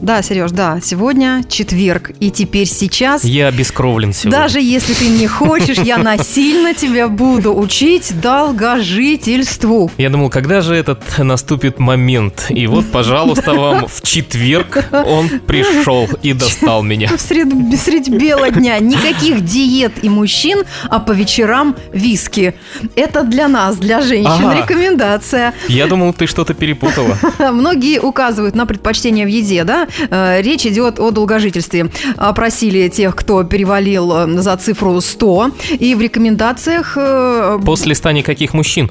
Да, Сереж, да, сегодня четверг, и теперь сейчас... Я обескровлен сегодня. Даже если ты не хочешь, я насильно тебя буду учить долгожительству. Я думал, когда же этот наступит момент? И вот, пожалуйста, вам в четверг он пришел и достал меня. Сред, средь бела дня. Никаких диет и мужчин, а по вечерам виски. Это для нас, для женщин. Ага. Рекомендация. Я думал, ты что-то перепутала. Многие указывают на предпочтение в еде, да? Э, Речь идет о долгожительстве. Опросили тех, кто перевалил э, за цифру 100. И в рекомендациях э, После ста никаких мужчин.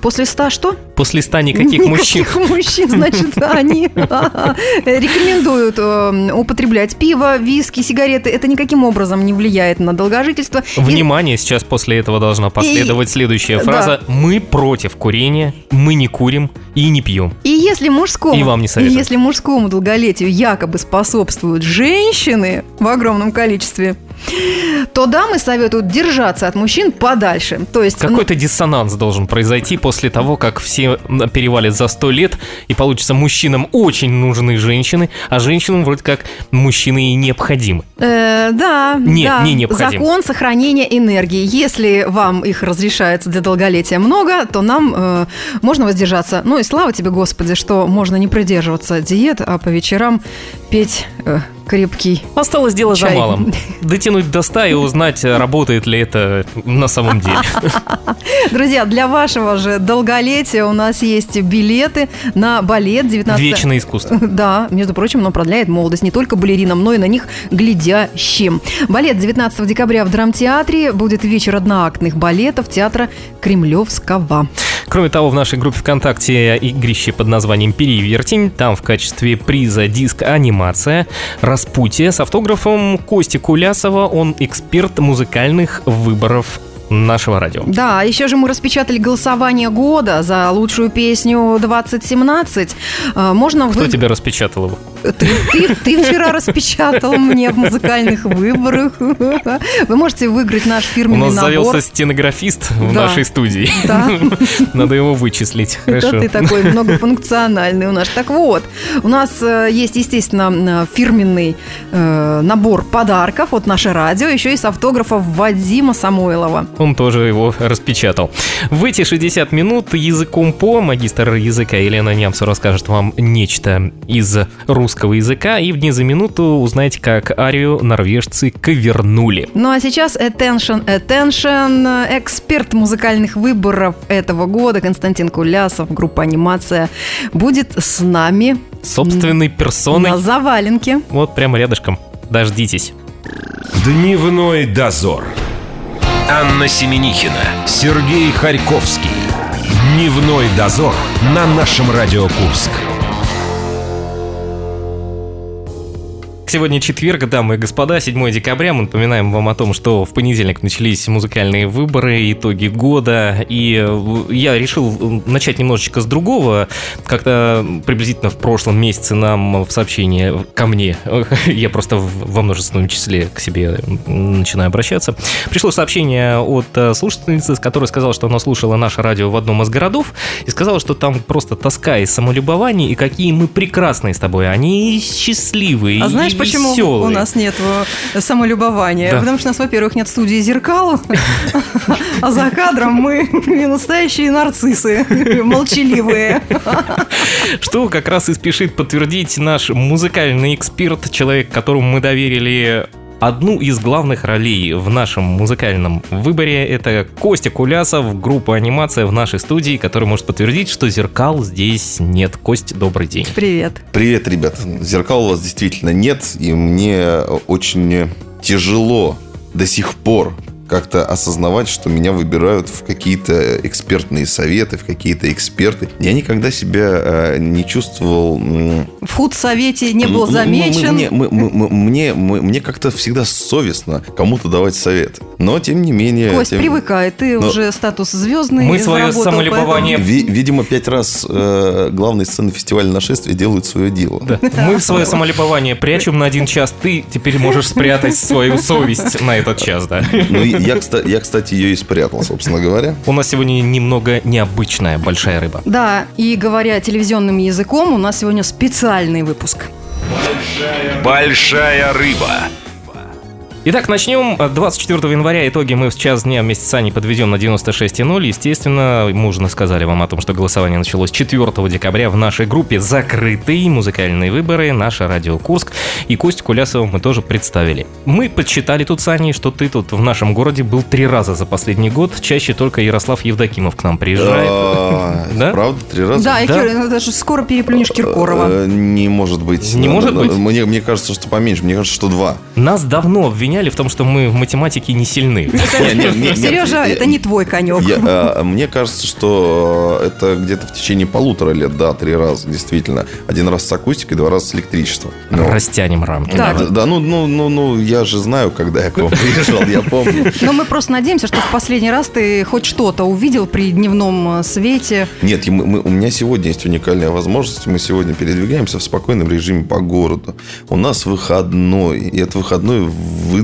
После 100 что? После ста никаких мужчин. Никаких мужчин, значит, они рекомендуют э, употреблять пиво, виски, сигареты. Это никаким образом не влияет на долгожительство. Внимание, сейчас после этого должна последовать следующая фраза. Мы против курения, мы не курим и не пьем. И если мужскому, И вам не советую. если мужскому долголетию якобы способствуют женщины в огромном количестве, то дамы советуют держаться от мужчин подальше. То есть, ну, Какой-то диссонанс должен произойти после того, как все перевалят за сто лет, и получится, мужчинам очень нужны женщины, а женщинам вроде как мужчины и необходимы. Э, да, Не- да. не необходим. Закон сохранения энергии. Если вам их разрешается для долголетия много, то нам э, можно воздержаться. Ну и слава тебе, Господи, что можно не придерживаться диет, а по вечерам петь э, крепкий. Осталось дело за Чай. малым. Дотянуть до 100 и узнать, работает ли это на самом деле. Друзья, для вашего же долголетия у нас есть билеты на балет 19 Вечное искусство. Да, между прочим, оно продляет молодость не только балеринам, но и на них глядящим. Балет 19 декабря в драмтеатре будет вечер одноактных балетов театра Кремлевского. Кроме того, в нашей группе ВКонтакте игрище под названием «Перевертень». Там в качестве приза диск «Анимация» «Распутие» с автографом Кости Кулясова. Он эксперт музыкальных выборов нашего радио. Да, еще же мы распечатали голосование года за лучшую песню 2017. Э, Можно Кто вы- тебя распечатал его? Ты, ты- ты вчера распечатал мне в музыкальных выборах. Вы можете выиграть наш У фирменный нас набор. завелся стенографист в Да. нашей студии. Да. Надо его вычислить. Да Хорошо. ты такой многофункциональный у нас. Так вот, у нас э, есть, естественно, э, фирменный э, набор подарков от наше радио, еще и с автографов Вадима Самойлова. Он тоже его распечатал. В эти 60 минут языком по магистр языка Елена Нямсу расскажет вам нечто из русского языка, и в дни за минуту узнаете, как арию норвежцы ковернули. Ну а сейчас attention, attention. Эксперт музыкальных выборов этого года Константин Кулясов, группа «Анимация», будет с нами Собственной персоной. на заваленке. Вот прямо рядышком. Дождитесь. Дневной дозор. Анна Семенихина, Сергей Харьковский. Дневной дозор на нашем Радио Курск. Сегодня четверг, дамы и господа, 7 декабря. Мы напоминаем вам о том, что в понедельник начались музыкальные выборы, итоги года. И э, я решил э, начать немножечко с другого. Как-то приблизительно в прошлом месяце нам в сообщение ко мне, я просто во множественном числе к себе начинаю обращаться, пришло сообщение от э, слушательницы, с которой сказала, что она слушала наше радио в одном из городов, и сказала, что там просто тоска и самолюбование, и какие мы прекрасные с тобой. Они счастливые, А и знаешь, почему веселые. у нас нет э, самолюбования? Да. Потому что у нас, во-первых, нет студии зеркал, а за кадром мы настоящие нарциссы, молчаливые. Что как раз и спешит подтвердить наш музыкальный эксперт, человек, которому мы доверили одну из главных ролей в нашем музыкальном выборе. Это Костя Кулясов, группа «Анимация» в нашей студии, который может подтвердить, что зеркал здесь нет. Кость, добрый день. Привет. Привет, ребят. Зеркал у вас действительно нет, и мне очень тяжело до сих пор как-то осознавать, что меня выбирают в какие-то экспертные советы, в какие-то эксперты. Я никогда себя э, не чувствовал... В худсовете не был замечен. Мне, мне, м- мне как-то всегда совестно кому-то давать совет. Но, тем не менее... Кость, тем- привыкай, ты Но- уже статус звездный. Мы свое самолюбование- Ви- видимо, пять раз э, главные сцены фестиваля нашествия делают свое дело. Да. Мы свое самолюбование прячем на один час. Ты теперь можешь спрятать свою совесть на этот час, да? Ну, я, кста- я, кстати, ее и спрятал, собственно говоря. У нас сегодня немного необычная большая рыба. Да, и говоря телевизионным языком, у нас сегодня специальный выпуск. Большая рыба. Итак, начнем. 24 января итоги мы в час дня вместе с Аней подведем на 96,0. Естественно, мы уже сказали вам о том, что голосование началось 4 декабря в нашей группе «Закрытые музыкальные выборы», наша радио Курск. И Костю Кулясова мы тоже представили. Мы подсчитали тут с Аней, что ты тут в нашем городе был три раза за последний год. Чаще только Ярослав Евдокимов к нам приезжает. Да? Правда, три раза? Да. Кир- ну, даже скоро переплюнешь Киркорова. Э, Не может быть. Не может быть? Мне, кажется, что поменьше. Мне кажется, что два. Нас давно обвиняли в том, что мы в математике не сильны. Сережа, это не твой конек. а, мне кажется, что э, это где-то в течение полутора лет, да, три раза, действительно. Один раз с акустикой, два раза с электричеством. Ну, Растянем рамки. Да, ну, ну, ну, ну, я же знаю, когда я к вам приезжал, я помню. Но мы просто надеемся, что в последний раз ты хоть что-то увидел при дневном э, свете. Нет, и мы- мы- у меня сегодня есть уникальная возможность. Мы сегодня передвигаемся в спокойном режиме по городу. У нас выходной. И этот выходной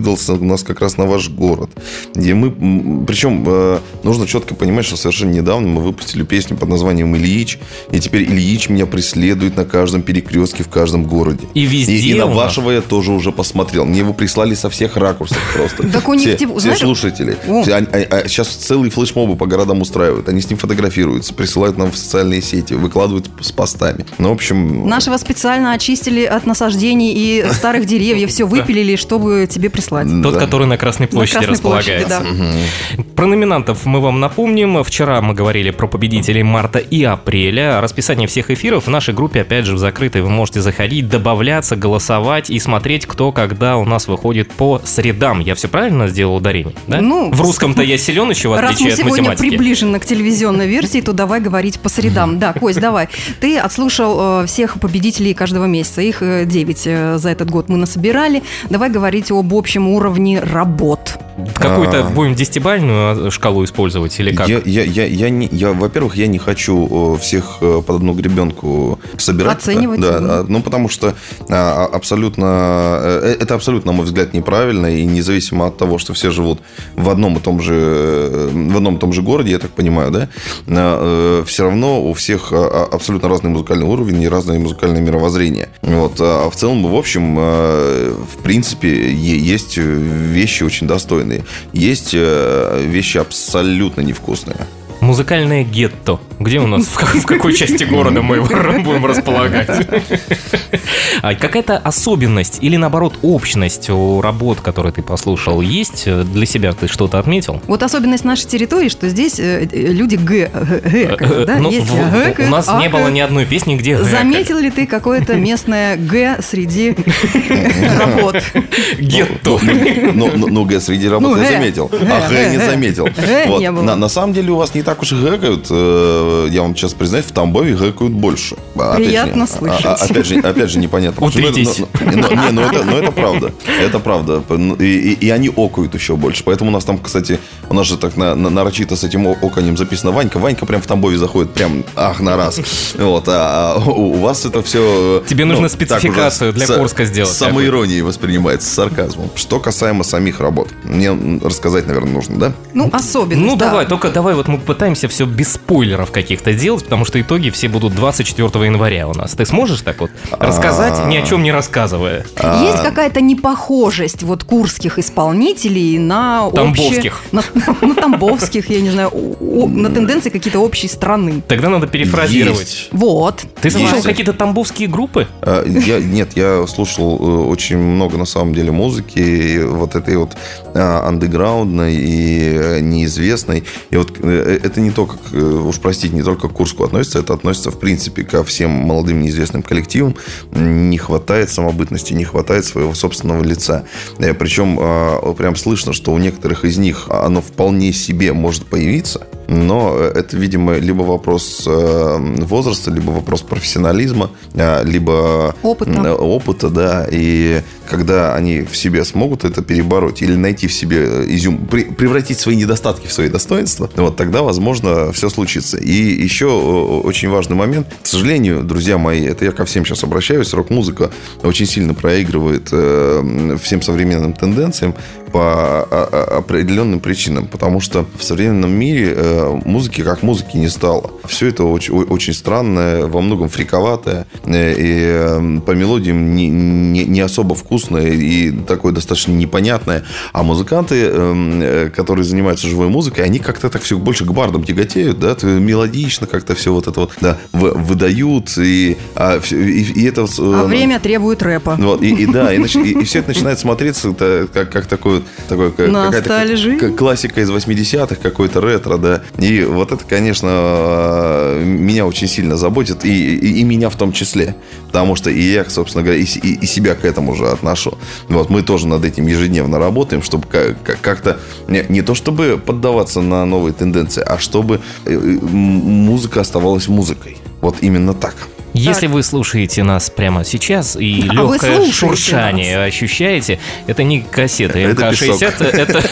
выдался у нас как раз на ваш город. Где мы, причем э, нужно четко понимать, что совершенно недавно мы выпустили песню под названием «Ильич». И теперь Ильич меня преследует на каждом перекрестке в каждом городе. И везде И, и на вашего я тоже уже посмотрел. Мне его прислали со всех ракурсов просто. Так у них Все- слушатели. Они- а- сейчас целые флешмобы по городам устраивают. Они с ним фотографируются, присылают нам в социальные сети, выкладывают с постами. Ну, в общем... Нашего специально очистили от насаждений и старых деревьев, все выпилили, чтобы тебе прислать. Тот, да. который на Красной площади Красной площади, располагается. да. Про номинантов мы вам напомним. Вчера мы говорили про победителей марта и апреля. Расписание всех эфиров в нашей группе, опять же, в закрытой. Вы можете заходить, добавляться, голосовать и смотреть, кто когда у нас выходит по средам. Я все правильно сделал ударение? Да? Ну, в русском-то я силен еще, в Раз мы отличие от сегодня математики. приближены к телевизионной версии, то давай говорить по средам. Да, Кость, давай. Ты отслушал э, всех победителей каждого месяца. Их 9 за этот год мы насобирали. Давай говорить об общем уровне работ. Какую-то А. будем десятибальную шкалу использовать или как? Я, я, я, я, не, я, во-первых, я не хочу э, всех э, под одну гребенку собирать. Оценивать. Да, да, ну, потому что а, абсолютно, э, это абсолютно, на мой взгляд, неправильно. И независимо от того, что все живут в одном и том же, в одном и том же городе, я так понимаю, да, все равно у всех а, а, абсолютно разный музыкальный уровень и разное музыкальное мировоззрение. Вот. А в целом, в общем, в принципе, е- есть вещи очень достойные. Есть э, вещи абсолютно невкусные. Музыкальное гетто. Где у нас, в, как- в какой части города мы его будем располагать? А какая-то особенность или, наоборот, общность у работ, которые ты послушал, есть? Для себя ты что-то отметил? Вот особенность нашей территории, что здесь э, э, люди г, г- гэкают, да? Ну, Есть в- у нас не акают. было ни одной песни, где. Заметил ли ты какое-то местное г среди работ? Гетто. Ну, ну, ну, Г среди работ Ну, я Г. заметил. Г, А Г не Г, Г. заметил. Г. На, самом деле у вас не так уж. Э, Я вам сейчас признаюсь, в Тамбове гэкают больше. А, опять Приятно же, слышать. а- а- Опять же, опять же непонятно. Утритесь. Но- но- но- Не, ну это, ну это правда. Это правда. Ну, И, и- и они окают еще больше. Поэтому у нас там, кстати, у нас же так на, на- нарочито с этим о- оканьем записано Ванька. Ванька прям в Тамбове заходит прям ах на раз. Вот. А, а у, у вас это все... Тебе нужно спецификацию для Курска сделать С самоиронией воспринимается, с сарказмом. Что касаемо самих работ. Мне рассказать, наверное, нужно, да? Ну, особенность, Ну да. давай, только давай вот мы пытаемся все без спойлеров каких-то делать, потому что итоги все будут 24 января у нас. Ты сможешь так вот рассказать, ни о чем не рассказывая? Есть какая-то непохожесть вот курских исполнителей на Тамбовских. на, тамбовских, я не знаю, на тенденции какие-то общей страны. Тогда надо перефразировать. Вот. Ты слушал какие-то тамбовские группы? А, нет, я слушал э, очень много, на самом деле, музыки, вот этой вот а, андеграундной и э, неизвестной. И вот э, это не то, как, уж простите, не только к Курску относится, это относится, в принципе, ко всем молодым неизвестным коллективам. Не хватает самобытности, не хватает своего собственного лица. Э, Причем а, прям слышно, что у некоторых из них оно вполне себе может появиться, но это, видимо, либо вопрос э, возраста, либо вопрос профессионализма, а, либо Опыта. опыта, да. И когда они в себе смогут это перебороть или найти в себе изюм, превратить свои недостатки в свои достоинства, вот тогда, возможно, все случится. И еще э, очень важный момент. К сожалению, друзья мои, это я ко всем сейчас обращаюсь, рок-музыка очень сильно проигрывает э, всем современным тенденциям по а- а- определенным причинам. Потому что в современном мире э, музыки как музыки не стало. Все это очень, очень странное, во многом фриковатое. э, И э, по мелодиям не, не, не особо вкусное и такое достаточно непонятное. А музыканты, э, которые занимаются живой музыкой, они как-то так все больше к бардам тяготеют, да, мелодично как-то все вот это вот да, вы- выдают. И, а, всё- и, и это... А время требует рэпа. вот, и, и да, и, и- и все это начинает смотреться как, как такой, такой как- какая-то классика из 80-х, какой-то ретро, да. И вот это, конечно, э, меня очень сильно заботит, и, и, и меня в том числе. Потому что и я, собственно говоря, и, и- и себя к этому же отношу. Вот мы тоже над этим ежедневно работаем, чтобы ка- ка- как-то не, не то чтобы поддаваться на новые тенденции, а чтобы э, э, музыка оставалась музыкой. Вот именно так. Если вы слушаете нас прямо сейчас и А легкое шуршание ощущаете, это не кассета Это МК-60, песок. это,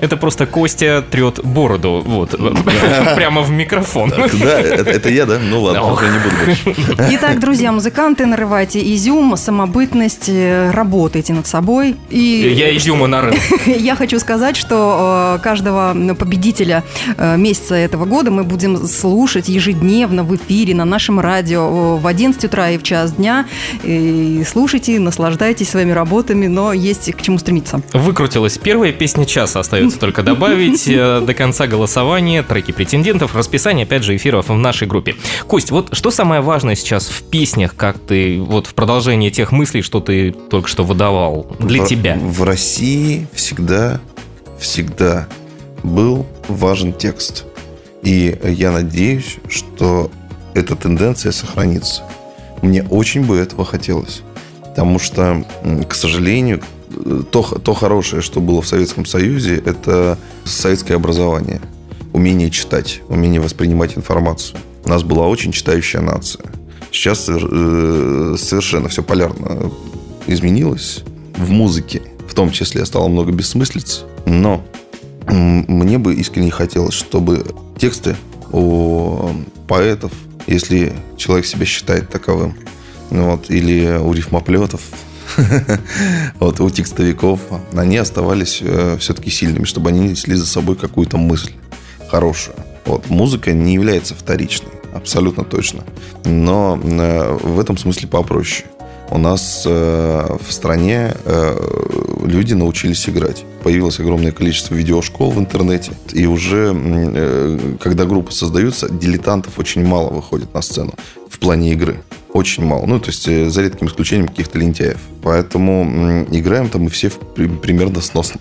это просто Костя трет бороду, вот, прямо в микрофон. Да, это, я, да? Ну ладно, уже не буду больше. Итак, друзья, музыканты, нарывайте изюм, самобытность, э, работайте над собой. И Я изюма нарыл. Я хочу сказать, что э, каждого победителя э, месяца этого года мы будем слушать ежедневно в эфире на нашем радио в 11 утра и в час дня. И слушайте, наслаждайтесь своими работами, но есть к чему стремиться. Выкрутилась первая песня часа, остается только добавить э, до конца голосования, треки претендентов, расписание, опять же, эфиров в нашей группе. Кость, вот что самое важное сейчас в песнях, как ты, вот в продолжении тех мыслей, что ты только что выдавал для в, тебя? В России всегда, всегда был важен текст. И я надеюсь, что эта тенденция сохранится. Мне очень бы этого хотелось. Потому что, к сожалению, э, то, то хорошее, что было в Советском Союзе, это советское образование. Умение читать, умение воспринимать информацию. У нас была очень читающая нация. Сейчас э, совершенно все полярно изменилось. В музыке, в том числе, стало много бессмыслиц. Но мне бы искренне хотелось, чтобы тексты у поэтов, если человек себя считает таковым, ну вот, или у рифмоплетов, вот, у текстовиков, они оставались все-таки сильными, чтобы они несли за собой какую-то мысль хорошую. Вот, музыка не является вторичной, абсолютно точно. Но э, в этом смысле попроще. У нас э, в стране э, люди научились играть. Появилось огромное количество видеошкол в интернете. И уже, э, когда группы создаются, дилетантов очень мало выходит на сцену в плане игры. Очень мало. Ну, то есть, э, за редким исключением каких-то лентяев. Поэтому м, играем-то мы все примерно сносно.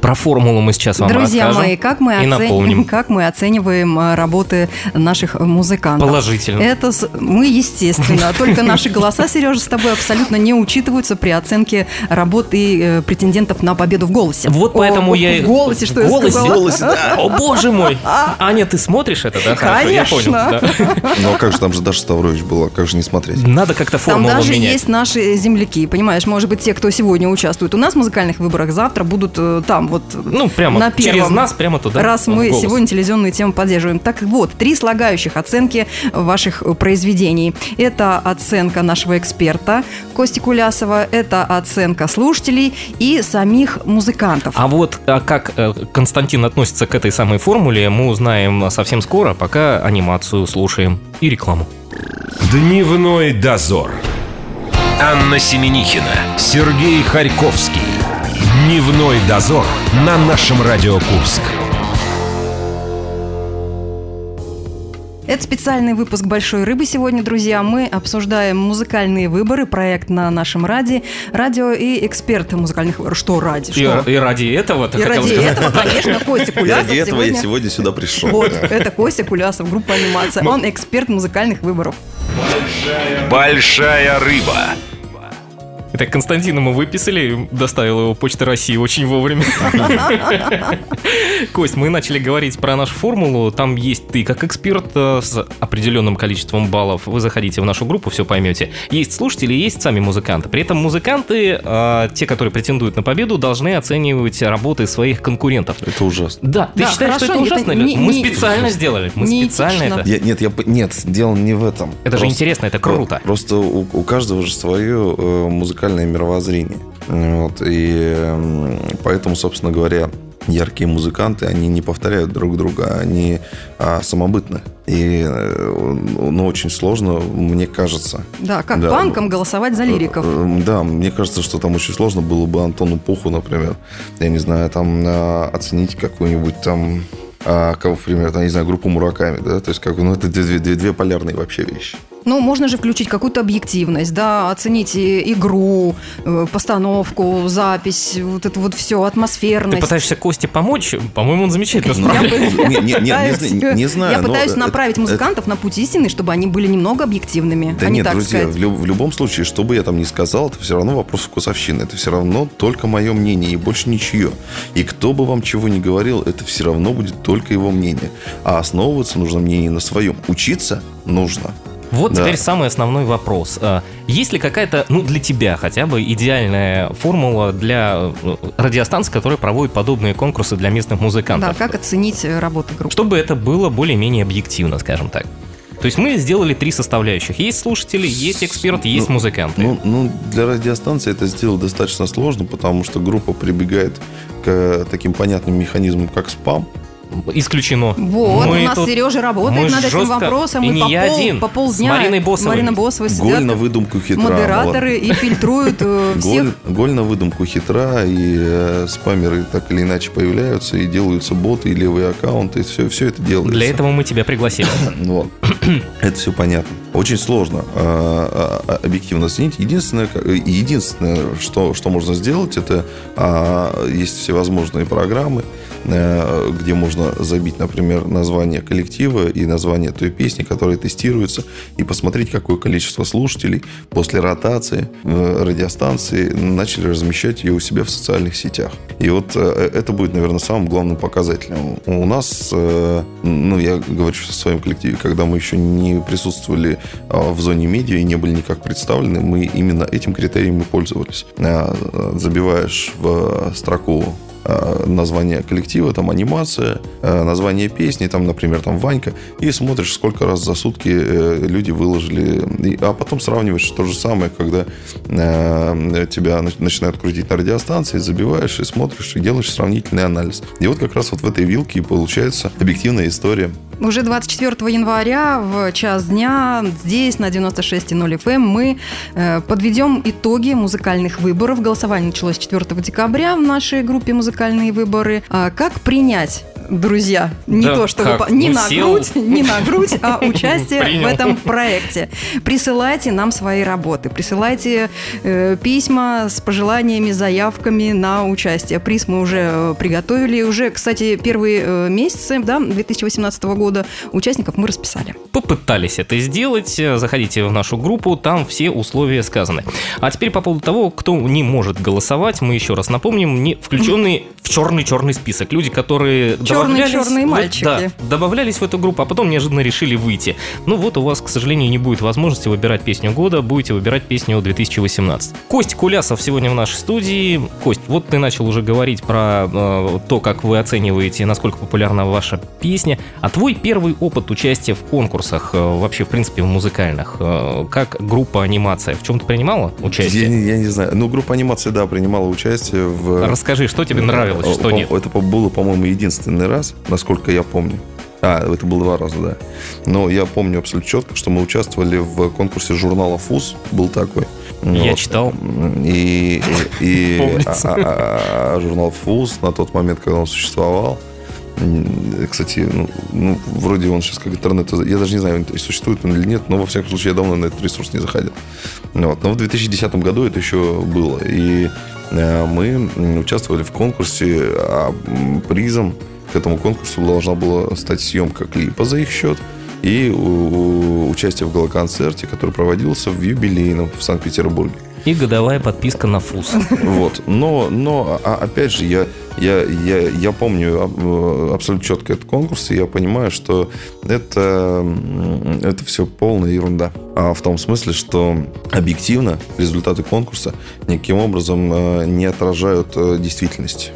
Про формулу мы сейчас вам Друзья расскажем мои, как мы, и оцен- напомним. как мы оцениваем э, работы наших музыкантов? Положительно. Это с- мы, естественно. Только наши голоса, Сережа, с тобой абсолютно не учитываются при оценке работы претендентов на победу в голосе. Вот О, поэтому в- я... и- В голосе, что я голосе? сказала? голосе, да. О, боже мой! Аня, ты смотришь это, да? Хорошо, я понял. Конечно. да. Ну, а как же там же Даша Ставрович была? Как же не смотреть? Надо как-то Там формулу даже менять. есть наши земляки, понимаешь? Может быть, те, кто сегодня участвует у нас в музыкальных выборах, завтра будут э, там вот Ну, прямо на через первом. нас, прямо туда. Раз в мы голос. сегодня телевизионную тему поддерживаем. Так вот, три слагающих оценки ваших э, произведений. Это оценка нашего эксперта Кости Кулясова, это оценка слушателей и самих музыкантов. А вот а как э, Константин относится к этой самой формуле, мы узнаем совсем скоро, пока анимацию слушаем и рекламу. Дневной дозор. Анна Семенихина, Сергей Харьковский. Дневной дозор на нашем Радио Курск. Это специальный выпуск «Большой рыбы» сегодня, друзья. Мы обсуждаем музыкальные выборы, проект на нашем радио, радио и эксперты музыкальных выборов. Что ради? Что? И, и ради этого ты И ради сказать? этого, конечно, Костя И Кулясов ради этого сегодня... я сегодня сюда пришел. Вот, это Костя Кулясов, группа «Анимация». Он эксперт музыкальных выборов. Большая рыба. Итак, Константина мы выписали, доставила его Почта России очень вовремя. Кость, мы начали говорить про нашу формулу. Там есть ты как эксперт э, с определенным количеством баллов. Вы заходите в нашу группу, все поймете. Есть слушатели, есть сами музыканты. При этом музыканты, э, те, которые претендуют на победу, должны оценивать работы своих конкурентов. Это ужасно. Да, ты Да, считаешь, что это ужасно? не- Мы не- специально сделали. Мы не специально этично. это. Я- нет, я, нет, дело не в этом. Это же интересно, это круто. Просто у, у каждого же свое э, музыкальное мировоззрение. Вот, и поэтому, собственно говоря, яркие музыканты, они не повторяют друг друга, они а, самобытны. И э, ну, очень сложно, мне кажется. Да, как Да. панкам голосовать за лириков. Э, Да, мне кажется, что там очень сложно было бы Антону Пуху, например, я не знаю, там а, оценить какую-нибудь там а, кого, например, там, не знаю, группу Мураками, да, то есть как, ну, это две, две, две полярные вообще вещи. Ну, можно же включить какую-то объективность, да, оценить игру, э, постановку, запись, вот это вот все, Ты атмосферность. пытаешься Косте помочь? По-моему, он замечательно справляется. не, знаю. Я пытаюсь направить музыкантов на путь истины, чтобы они были немного объективными, Да а не нет, друзья, в любом случае, что бы я там ни сказал, это все равно вопрос вкусовщины. Это все равно только мое мнение и больше ничье. И кто бы вам чего ни говорил, это все равно будет только его мнение. А основываться нужно мнение на своем. Учиться нужно. Вот Да. теперь самый основной вопрос. А, Есть ли какая-то, ну, для тебя хотя бы идеальная формула для э, радиостанций, которые проводят подобные конкурсы для местных Да, музыкантов? как оценить э, работу группы. Чтобы это было более-менее объективно, скажем так. То есть мы сделали три составляющих. Есть слушатели, есть эксперт, есть Ну, музыканты. Ну, ну, для радиостанции это сделать достаточно сложно, потому что группа прибегает к таким понятным механизмам, как спам. Исключено. Вот, Мы у нас тут- Сережа мы работает над этим жестко- вопросом. и и не по, я пол- один. по полдня Мариной Босовой. Марина Босова Голь сидят, на выдумку хитра. модераторы и фильтруют э, Голь, всех. голь на выдумку хитра, и э, спамеры так или иначе появляются, и делаются боты, и левые аккаунты, и все, все это делается. Для этого мы тебя пригласили. Вот. Это все понятно. Очень сложно а, а, объективно оценить. Единственное, э, единственное что, что можно сделать, это а, есть всевозможные программы, э, где можно забить, например, название коллектива и название той песни, которая тестируется, и посмотреть, какое количество слушателей после ротации э, радиостанции начали размещать ее у себя в социальных сетях. И вот э, это будет, наверное, самым главным показателем. У нас, э, ну, я говорю сейчас о своем коллективе, когда мы еще не присутствовали в зоне медиа и не были никак представлены, мы именно этим критерием и пользовались. А, Забиваешь в строку а, название коллектива, там анимация, а, название песни, там, например, там Ванька, и смотришь, сколько раз за сутки э, люди выложили, а потом сравниваешь то же самое, когда э, тебя нач- начинают крутить на радиостанции, забиваешь и смотришь, и делаешь сравнительный анализ. И вот как раз вот в этой вилке и получается объективная история. Уже 24 января в час дня здесь на 96.0 FM мы э, подведем итоги музыкальных выборов. Голосование началось 4 декабря в нашей группе «Музыкальные выборы». А как принять друзья, не Да то, чтобы как? по- не Ну, на сел. грудь, не на грудь, а участие в Принял. этом проекте. Присылайте нам свои работы, присылайте э, письма с пожеланиями, заявками на участие. Приз мы уже э, приготовили. Уже, кстати, первые э, месяцы да, 2018 года участников мы расписали. Попытались это сделать. Заходите в нашу группу, там все условия сказаны. А теперь по поводу того, кто не может голосовать, мы еще раз напомним, не включенные в черный-черный список. Люди, которые добавлялись... Черные-черные в- мальчики. Да, добавлялись в эту группу, а потом неожиданно решили выйти. Ну вот у вас, к сожалению, не будет возможности выбирать песню года, будете выбирать песню 2018. Кость Кулясов сегодня в нашей студии. Кость, вот ты начал уже говорить про э, то, как вы оцениваете, насколько популярна ваша песня. А твой первый опыт участия в конкурсах, э, вообще, в принципе, в музыкальных, э, как группа анимация, в чем ты принимала Я, участие? не- я не знаю. Ну, группа анимации, да, принимала участие в... Расскажи, что тебе нравилось, что нет. Это было, по-моему, единственный раз, насколько я помню. А, это было два раза, да. Но я помню абсолютно четко, что мы участвовали в конкурсе журнала ФУЗ, был такой. Я Вот. читал. И, и- и- а- а- а журнал ФУЗ на тот момент, когда он существовал, Кстати, ну, ну, вроде он сейчас как интернет, я даже не знаю, существует он или нет, но во всяком случае я давно на этот ресурс не заходил. Вот. Но в 2010 году это еще было. И мы м, участвовали в конкурсе, а призом к этому конкурсу должна была стать съемка клипа за их счет и участие в галоконцерте, который проводился в юбилейном в Санкт-Петербурге. И годовая подписка на ФУС. Вот. Но, но а- опять же, я, я, я, я помню а, абсолютно четко этот конкурс, и я понимаю, что это, это все полная ерунда. А в том смысле, что объективно результаты конкурса никаким образом э, не отражают э, действительности.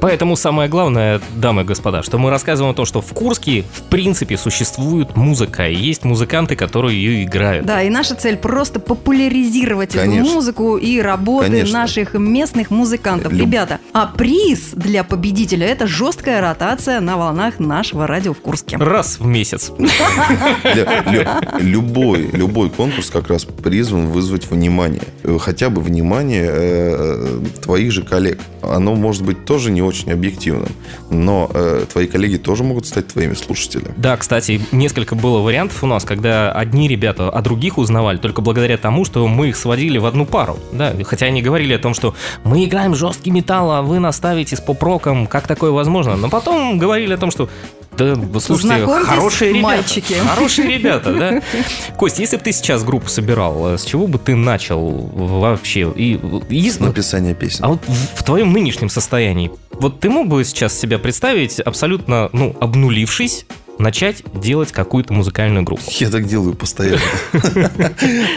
Поэтому самое главное, дамы и господа, что мы рассказываем о том, что в Курске в принципе существует музыка, и есть музыканты, которые ее играют. Да, и наша цель просто популяризировать Конечно. эту музыку и работы Конечно. наших местных музыкантов. Люб- Ребята, а приз для победителя это жесткая ротация на волнах нашего радио в Курске. Раз в месяц. Любой, любой конкурс как раз призван вызвать внимание. Э, Хотя бы внимание э, твоих же коллег. Оно может быть тоже не очень объективным, но э, твои коллеги тоже могут стать твоими слушателями. Да, кстати, несколько было вариантов у нас, когда одни ребята о других узнавали только благодаря тому, что мы их сводили в одну пару. Да, хотя они говорили о том, что мы играем жесткий металл, а вы нас ставите с поп-роком, как такое возможно? Но потом говорили о том, что да, слушайте, хорошие ребята. мальчики. Хорошие ребята, да. Кость, если бы ты сейчас группу собирал, э, с чего бы ты начал вообще? И, и- С написания песен. а вот в, в твоем нынешнем состоянии, вот ты мог бы сейчас себя представить абсолютно, ну, обнулившись, начать делать какую-то музыкальную группу? Я так делаю постоянно.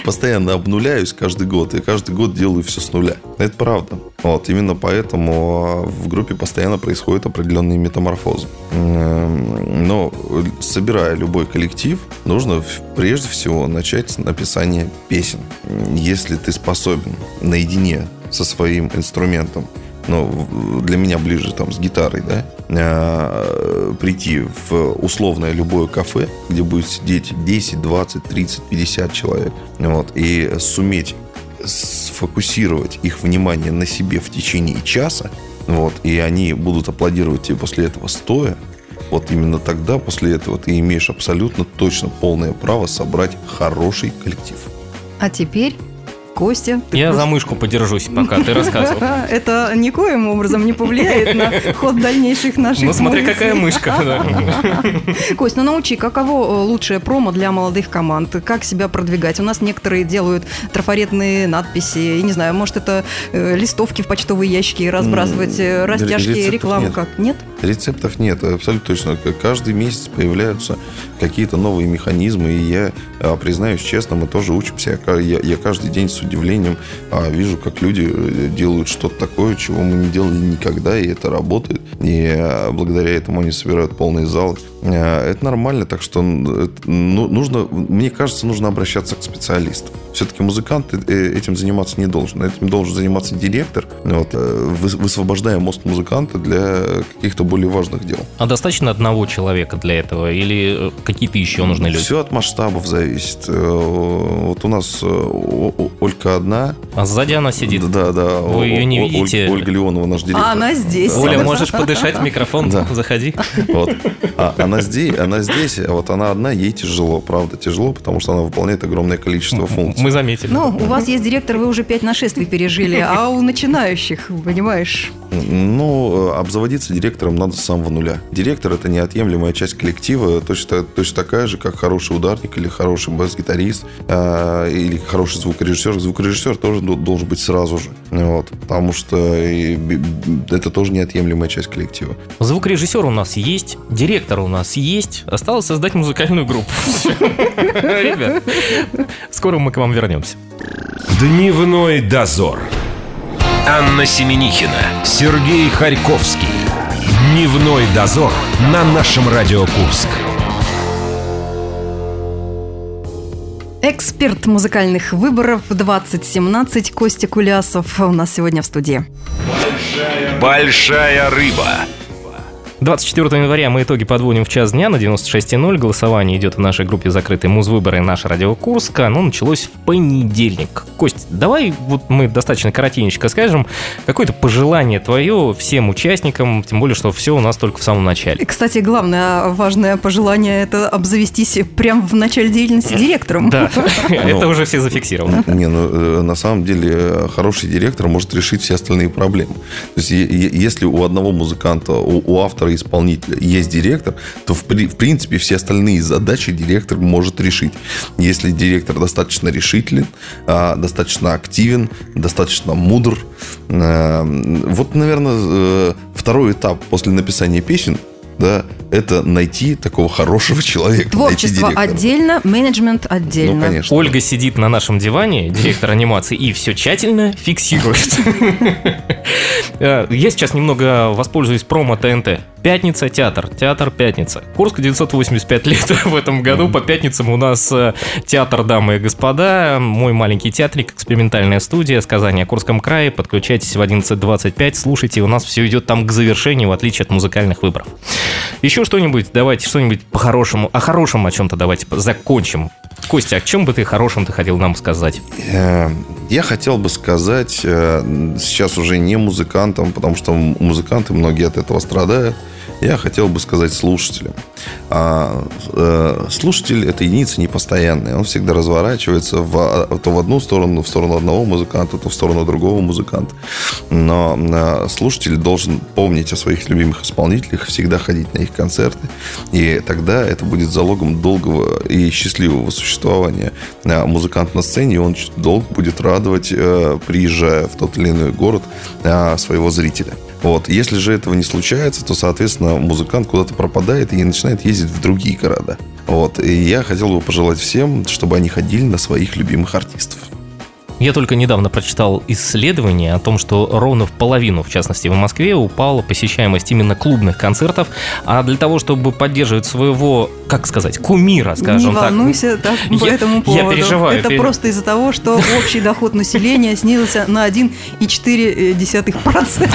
Постоянно обнуляюсь каждый год. И каждый год делаю все с нуля. Это правда. Вот, именно поэтому а, в группе постоянно происходят определенные метаморфозы. М, Но собирая любой коллектив, нужно прежде всего начать с написания песен. Если ты способен наедине со своим инструментом ну, для меня ближе там с гитарой, да, э, прийти в условное любое кафе, где будет сидеть 10, 20, 30, 50 человек, вот, и суметь сфокусировать их внимание на себе в течение часа, вот, и они будут аплодировать тебе после этого стоя, вот именно тогда, после этого, ты имеешь абсолютно точно полное право собрать хороший коллектив. А теперь, Костя, ты Я просто- за мышку подержусь, пока ты рассказывал. Это никоим образом не повлияет на ход дальнейших наших Ну, смотри, какая мышка. Кость, ну научи, каково э, лучшее промо для молодых команд? Как себя продвигать? У нас некоторые делают трафаретные надписи, я не знаю, может это э, листовки в почтовые ящики разбрасывать, э, растяжки, рекламу как? Нет? Рецептов нет, абсолютно точно. Каждый месяц появляются какие-то новые механизмы, и я, а, признаюсь честно, мы тоже учимся. Я Я, я каждый день с удивлением а, вижу, как люди э, делают что-то такое, чего мы не делали никогда, и это работает. И а, благодаря этому они собирают полные залы. А, Это нормально, так что ну, нужно, мне кажется, нужно обращаться к специалистам. Все-таки музыкант э, этим заниматься не должен. Этим должен заниматься директор, вот, э, выс- высвобождая мозг музыканта для каких-то более важных дел. А достаточно одного человека для этого? Или э, какие-то еще нужны люди? Все от масштабов зависит. Э, Вот у нас э, Ольга одна. А сзади она сидит. Да, да. Вы ее не видите? Ольга Леонова, наш директор. А она здесь. Оля, можешь подышать в микрофон? Да. Заходи. Вот. Она здесь, она здесь, а вот она одна, ей тяжело, правда, тяжело, потому что она выполняет огромное количество функций. Мы заметили. Ну, у вас есть директор, вы уже пять нашествий пережили, а у начинающих, понимаешь, Ну, э, обзаводиться директором надо с самого нуля. Директор – это неотъемлемая часть коллектива, точно, точно такая же, как хороший ударник или хороший бас-гитарист, э, или хороший звукорежиссер. Звукорежиссер тоже до- должен быть сразу же, вот, потому что это тоже неотъемлемая часть коллектива. Звукорежиссер у нас есть, директор у нас есть. Осталось создать музыкальную группу. Ребят, скоро мы к вам вернемся. Дневной дозор. Анна Семенихина, Сергей Харьковский. Дневной дозор на нашем Радио Курск. Эксперт музыкальных выборов 2017 Костя Кулясов у нас сегодня в студии. Большая рыба. 24 января мы итоги подводим в час дня на 96.0. Голосование идет в нашей группе «Закрытый муз-выборы» наш радио Курска. Оно началось в понедельник. Кость, давай вот мы достаточно коротенько скажем, какое-то пожелание твое всем участникам, тем более, что все у нас только в самом начале. Кстати, главное важное пожелание – это обзавестись прямо в начале деятельности директором. Да, это уже все зафиксировано. Не, ну, э, на самом деле, э, хороший директор может решить все остальные проблемы. То есть, если у одного музыканта, у, у автора, исполнителя есть директор, то, в, при- в принципе, все остальные задачи директор может решить. Если директор достаточно решителен, а, достаточно активен, достаточно мудр. э, Вот, наверное, э, второй этап после написания песен да, это найти такого хорошего человека. Творчество директора. отдельно, менеджмент отдельно. Ну, конечно. Ольга сидит на нашем диване, директор анимации, и все тщательно фиксирует. Э, Я сейчас немного воспользуюсь промо ТНТ. Пятница, театр, театр, пятница. Курск 985 лет в этом году. По пятницам у нас э, театр, дамы и господа. Мой маленький театрик, экспериментальная студия, сказание о Курском крае. Подключайтесь в 11.25, слушайте. У нас все идет там к завершению, в отличие от музыкальных выборов. Еще что-нибудь, давайте что-нибудь по-хорошему. О хорошем о чем-то давайте закончим. Костя, о чем бы ты хорошем ты хотел нам сказать? Э, Я хотел бы сказать, э, сейчас уже не музыкантам, потому что музыканты, многие от этого страдают. Я хотел бы сказать слушателям. А, э, слушатель – это единица непостоянная. Он всегда разворачивается в, а, то в одну сторону, в сторону одного музыканта, то в сторону другого музыканта. Но э, слушатель должен помнить о своих любимых исполнителях, всегда ходить на их концерты. И тогда это будет залогом долгого и счастливого существования э, музыканта на сцене, и он долго будет радовать, э, приезжая в тот или иной город, э, своего зрителя. Вот. Если же этого не случается, то, соответственно, музыкант куда-то пропадает и начинает ездить в другие города. Вот. И я хотел бы пожелать всем, чтобы они ходили на своих любимых артистов. Я только недавно прочитал исследование о том, что ровно в половину, в частности в Москве, упала посещаемость именно клубных концертов. А для того, чтобы поддерживать своего, как сказать, кумира, скажем не так. волнуйся так, по Я- этому я поводу. переживаю, Это пере- просто из-за того, что общий доход населения снизился на 1,4%.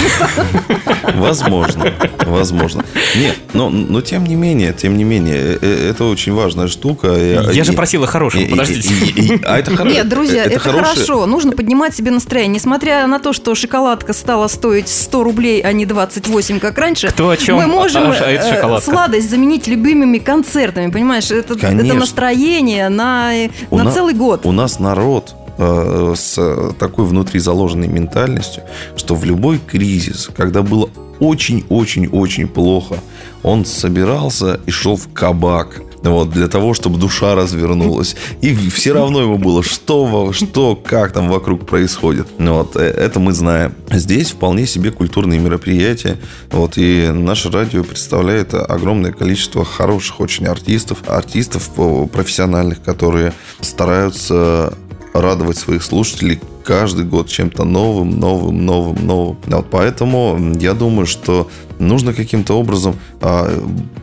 Возможно, возможно. Нет, но, но тем не менее, тем не менее, э, э, это очень важная штука. Я же и- просил о хорошем, и- и- подождите. и- и- А это хоро- Нет, друзья, это, хорошее- хорошо. Нужно поднимать себе настроение. Несмотря на то, что шоколадка стала стоить 100 рублей, а не 28, как раньше, Кто о чем? мы можем А, а это э, сладость заменить любимыми концертами. Понимаешь, это, это настроение на, У на на- целый год. У нас народ э, с э, такой внутри заложенной ментальностью, что в любой кризис, когда было очень-очень-очень плохо, он собирался и шел в кабак. Вот, для того, чтобы душа развернулась. И все равно ему было, что, что как там вокруг происходит. Ну Вот, э, это мы знаем. Здесь вполне себе культурные мероприятия. Вот, и наше радио представляет огромное количество хороших очень артистов. Артистов профессиональных, которые стараются радовать своих слушателей каждый год чем-то новым, новым, новым, новым. Вот поэтому я думаю, что нужно каким-то образом а,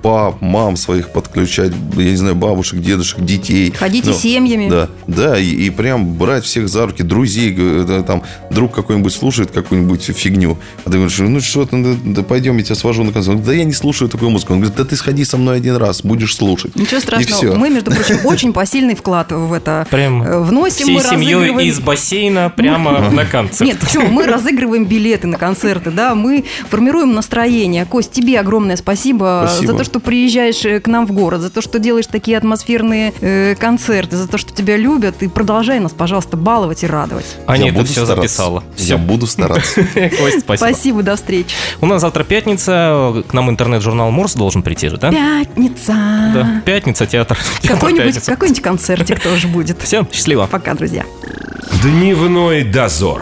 пап, мам своих подключать, я не знаю, бабушек, дедушек, детей. Ходите Ну, семьями. Да, да, и, и прям брать всех за руки, друзей, там, друг какой-нибудь слушает какую-нибудь фигню, а ты говоришь, ну что ты, да, да пойдем, я тебя свожу на концерт. Он говорит, Да я не слушаю такую музыку. Он говорит, да ты сходи со мной один раз, будешь слушать. Ничего И страшного. Мы, между прочим, очень посильный вклад в это Прям э, вносим. всей мы семьей разыгрываем- из бассейна прямо на концерт. Нет, почему? Мы разыгрываем билеты на концерты, да, мы формируем настроение. Кость, тебе огромное спасибо, Спасибо. за то, что приезжаешь э, к нам в город, за то, что делаешь такие атмосферные э, концерты, за то, что тебя любят. И продолжай нас, пожалуйста, баловать и радовать. Аня Я это буду все стараться. записала. Я буду стараться. Кость, спасибо. Спасибо, до встречи. У нас завтра пятница, к нам интернет-журнал Морс должен прийти же, да? Пятница. Да, пятница, театр. Какой-нибудь какой-нибудь концертик тоже будет. Все, счастливо. Пока, друзья. Дневной дозор.